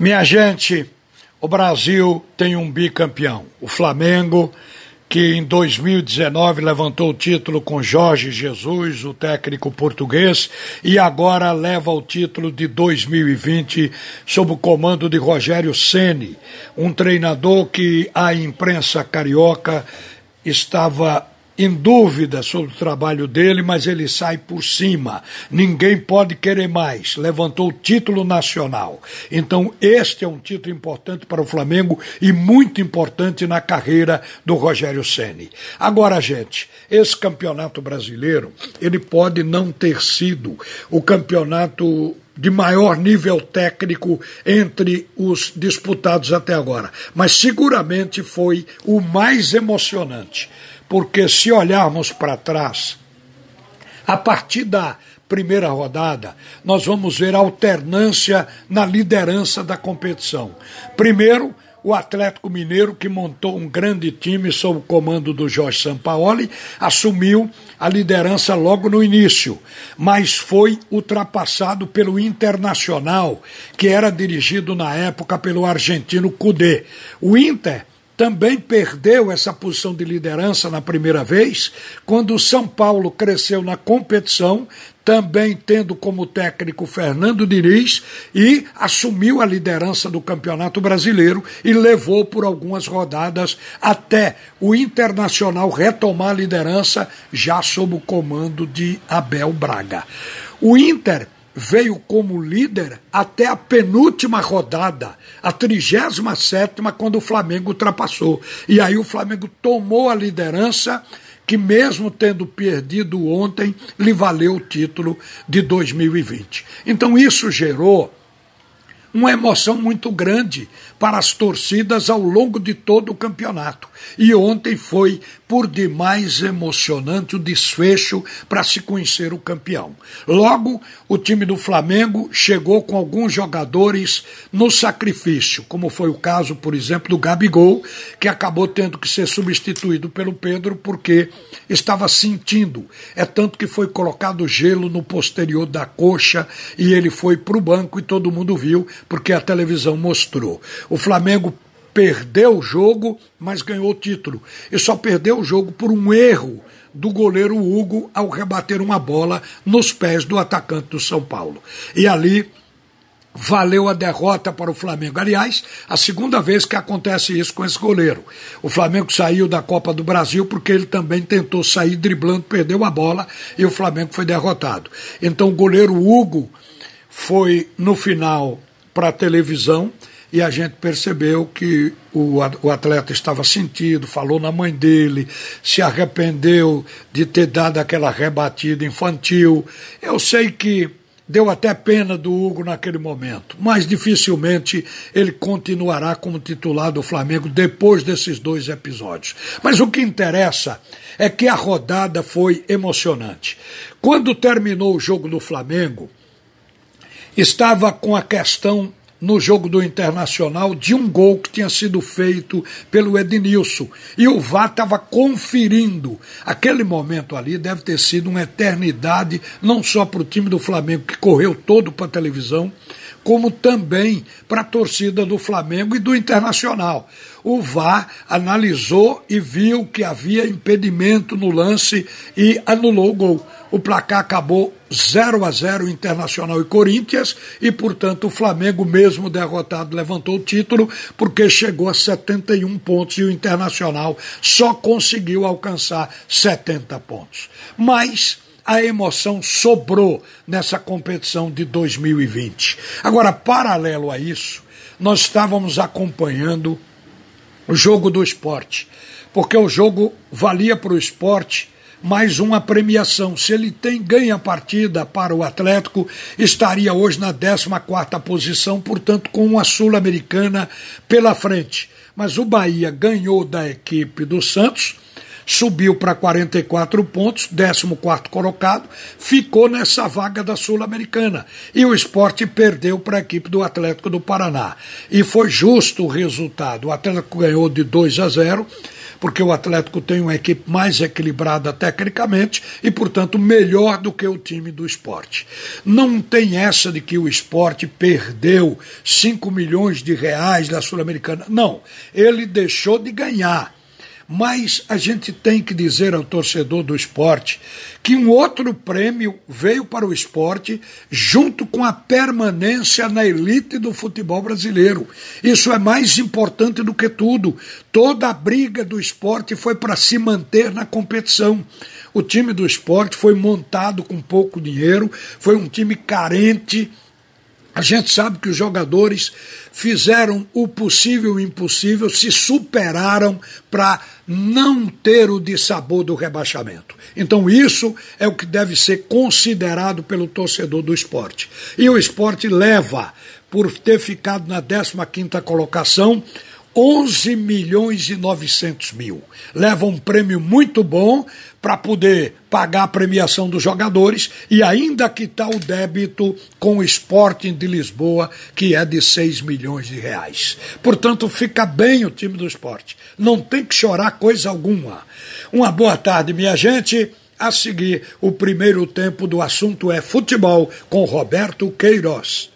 Minha gente, o Brasil tem um bicampeão. O Flamengo, que em 2019 levantou o título com Jorge Jesus, o técnico português, e agora leva o título de 2020 sob o comando de Rogério Ceni, um treinador que a imprensa carioca estava em dúvida sobre o trabalho dele, mas ele sai por cima. Ninguém pode querer mais. Levantou o título nacional. Então, este é um título importante para o Flamengo e muito importante na carreira do Rogério Ceni. Agora, gente, esse campeonato brasileiro, ele pode não ter sido o campeonato de maior nível técnico entre os disputados até agora, mas seguramente foi o mais emocionante porque se olharmos para trás, a partir da primeira rodada, nós vamos ver alternância na liderança da competição. Primeiro, o Atlético Mineiro, que montou um grande time sob o comando do Jorge Sampaoli, assumiu a liderança logo no início, mas foi ultrapassado pelo Internacional, que era dirigido na época pelo argentino Cudê. O Inter também perdeu essa posição de liderança na primeira vez, quando o São Paulo cresceu na competição, também tendo como técnico Fernando Diniz e assumiu a liderança do Campeonato Brasileiro e levou por algumas rodadas até o Internacional retomar a liderança já sob o comando de Abel Braga. O Inter veio como líder até a penúltima rodada, a 37, quando o Flamengo ultrapassou. E aí o Flamengo tomou a liderança, que mesmo tendo perdido ontem, lhe valeu o título de 2020. Então isso gerou uma emoção muito grande para as torcidas ao longo de todo o campeonato. E ontem foi por demais emocionante o desfecho para se conhecer o campeão. Logo, o time do Flamengo chegou com alguns jogadores no sacrifício, como foi o caso, por exemplo, do Gabigol, que acabou tendo que ser substituído pelo Pedro porque estava sentindo. É tanto que foi colocado gelo no posterior da coxa e ele foi para o banco e todo mundo viu, porque a televisão mostrou. O Flamengo perdeu o jogo, mas ganhou o título. E só perdeu o jogo por um erro do goleiro Hugo ao rebater uma bola nos pés do atacante do São Paulo. E ali valeu a derrota para o Flamengo. Aliás, a segunda vez que acontece isso com esse goleiro. O Flamengo saiu da Copa do Brasil porque ele também tentou sair driblando, perdeu a bola e o Flamengo foi derrotado. Então o goleiro Hugo foi no final para a televisão e a gente percebeu que o, atleta estava sentido, falou na mãe dele, se arrependeu de ter dado aquela rebatida infantil. Eu sei que deu até pena do Hugo naquele momento, mas dificilmente ele continuará como titular do Flamengo depois desses dois episódios. Mas o que interessa é que a rodada foi emocionante. Quando terminou o jogo do Flamengo, estava com a questão no jogo do Internacional de um gol que tinha sido feito pelo Ednilson. E o VAR estava conferindo. Aquele momento ali deve ter sido uma eternidade, não só para o time do Flamengo, que correu todo para a televisão, como também para a torcida do Flamengo e do Internacional. O VAR analisou e viu que havia impedimento no lance e anulou o gol. O placar acabou 0 a 0 Internacional e Corinthians e, portanto, o Flamengo, mesmo derrotado, levantou o título porque chegou a 71 pontos e o Internacional só conseguiu alcançar 70 pontos. Mas a emoção sobrou nessa competição de 2020. Agora, paralelo a isso, nós estávamos acompanhando o jogo do esporte, porque o jogo valia para o esporte mais uma premiação. Se ele tem ganha a partida para o Atlético, estaria hoje na 14ª posição, portanto com uma sul-americana pela frente. Mas o Bahia ganhou da equipe do Santos, subiu para 44 pontos, 14 colocado, ficou nessa vaga da Sul-Americana. E o esporte perdeu para a equipe do Atlético do Paraná. E foi justo o resultado. O Atlético ganhou de 2 a 0 porque o Atlético tem uma equipe mais equilibrada tecnicamente e, portanto, melhor do que o time do esporte. Não tem essa de que o esporte perdeu 5 milhões de reais da Sul-Americana. Não, ele deixou de ganhar mas a gente tem que dizer ao torcedor do esporte que um outro prêmio veio para o esporte junto com a permanência na elite do futebol brasileiro. Isso é mais importante do que tudo. Toda a briga do esporte foi para se manter na competição. O time do esporte foi montado com pouco dinheiro, foi um time carente a gente sabe que os jogadores fizeram o possível e o impossível, se superaram para não ter o dissabor do rebaixamento. Então, isso é o que deve ser considerado pelo torcedor do esporte. E o esporte leva, por ter ficado na 15 colocação, 11 milhões e 900 mil. Leva um prêmio muito bom para poder pagar a premiação dos jogadores e ainda quitar o débito com o Sporting de Lisboa, que é de 6 milhões de reais. Portanto, fica bem o time do esporte. Não tem que chorar coisa alguma. Uma boa tarde, minha gente. A seguir, o primeiro tempo do assunto é futebol com Roberto Queiroz.